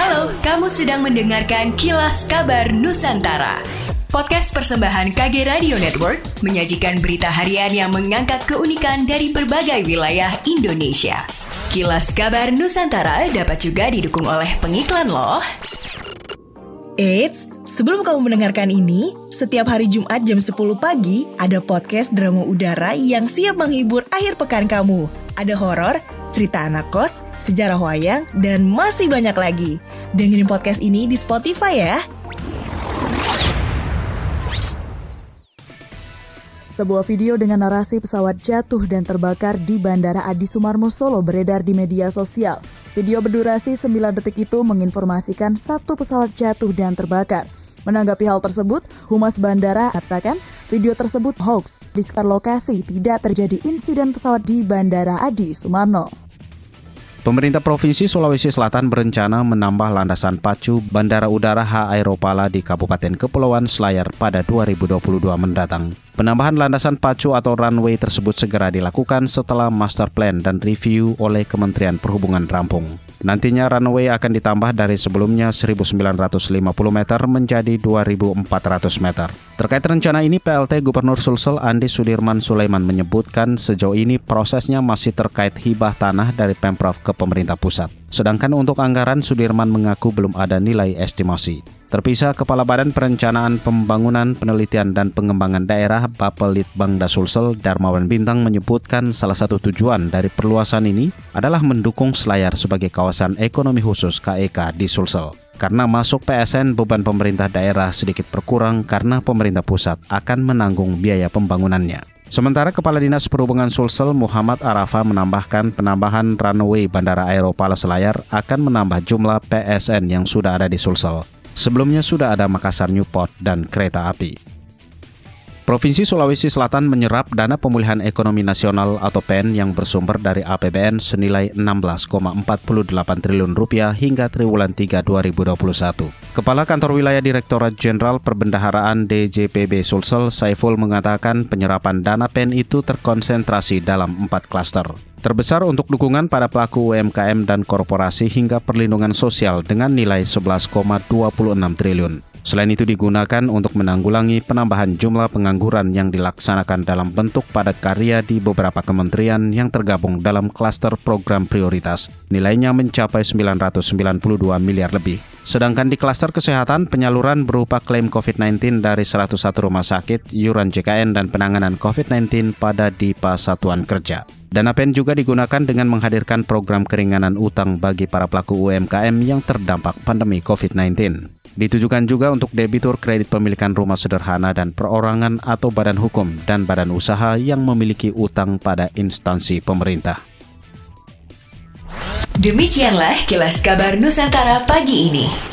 Halo, kamu sedang mendengarkan Kilas Kabar Nusantara. Podcast persembahan KG Radio Network menyajikan berita harian yang mengangkat keunikan dari berbagai wilayah Indonesia. Kilas Kabar Nusantara dapat juga didukung oleh pengiklan loh. Eits, sebelum kamu mendengarkan ini, setiap hari Jumat jam 10 pagi ada podcast drama udara yang siap menghibur akhir pekan kamu. Ada horor, cerita anak kos, sejarah wayang, dan masih banyak lagi. Dengerin podcast ini di Spotify ya. Sebuah video dengan narasi pesawat jatuh dan terbakar di Bandara Adi Sumarmo Solo beredar di media sosial. Video berdurasi 9 detik itu menginformasikan satu pesawat jatuh dan terbakar. Menanggapi hal tersebut, Humas Bandara katakan video tersebut hoax. Di sekitar lokasi tidak terjadi insiden pesawat di Bandara Adi Sumarno. Pemerintah Provinsi Sulawesi Selatan berencana menambah landasan pacu Bandara Udara H. Aeropala di Kabupaten Kepulauan Selayar pada 2022 mendatang. Penambahan landasan pacu atau runway tersebut segera dilakukan setelah master plan dan review oleh Kementerian Perhubungan rampung. Nantinya runway akan ditambah dari sebelumnya 1.950 meter menjadi 2.400 meter. Terkait rencana ini, PLT Gubernur Sulsel Andi Sudirman Sulaiman menyebutkan sejauh ini prosesnya masih terkait hibah tanah dari Pemprov ke pemerintah pusat. Sedangkan untuk anggaran, Sudirman mengaku belum ada nilai estimasi. Terpisah Kepala Badan Perencanaan Pembangunan Penelitian dan Pengembangan Daerah Bapelit Bangda Sulsel Darmawan Bintang menyebutkan salah satu tujuan dari perluasan ini adalah mendukung Selayar sebagai kawasan ekonomi khusus KEK di Sulsel. Karena masuk PSN, beban pemerintah daerah sedikit berkurang karena pemerintah pusat akan menanggung biaya pembangunannya. Sementara Kepala Dinas Perhubungan Sulsel Muhammad Arafa menambahkan penambahan runway Bandara Aeropala Selayar akan menambah jumlah PSN yang sudah ada di Sulsel. Sebelumnya sudah ada Makassar Newport dan kereta api. Provinsi Sulawesi Selatan menyerap dana pemulihan ekonomi nasional atau PEN yang bersumber dari APBN senilai 16,48 triliun rupiah hingga triwulan 3 2021. Kepala Kantor Wilayah Direktorat Jenderal Perbendaharaan DJPB Sulsel Saiful mengatakan penyerapan dana PEN itu terkonsentrasi dalam empat klaster. Terbesar untuk dukungan pada pelaku UMKM dan korporasi hingga perlindungan sosial dengan nilai 11,26 triliun. Selain itu digunakan untuk menanggulangi penambahan jumlah pengangguran yang dilaksanakan dalam bentuk padat karya di beberapa kementerian yang tergabung dalam klaster program prioritas. Nilainya mencapai 992 miliar lebih. Sedangkan di klaster kesehatan, penyaluran berupa klaim COVID-19 dari 101 rumah sakit, iuran JKN dan penanganan COVID-19 pada DIPA Satuan Kerja. Dana PEN juga digunakan dengan menghadirkan program keringanan utang bagi para pelaku UMKM yang terdampak pandemi COVID-19. Ditujukan juga untuk debitur kredit pemilikan rumah sederhana dan perorangan atau badan hukum dan badan usaha yang memiliki utang pada instansi pemerintah. Demikianlah kilas kabar Nusantara pagi ini.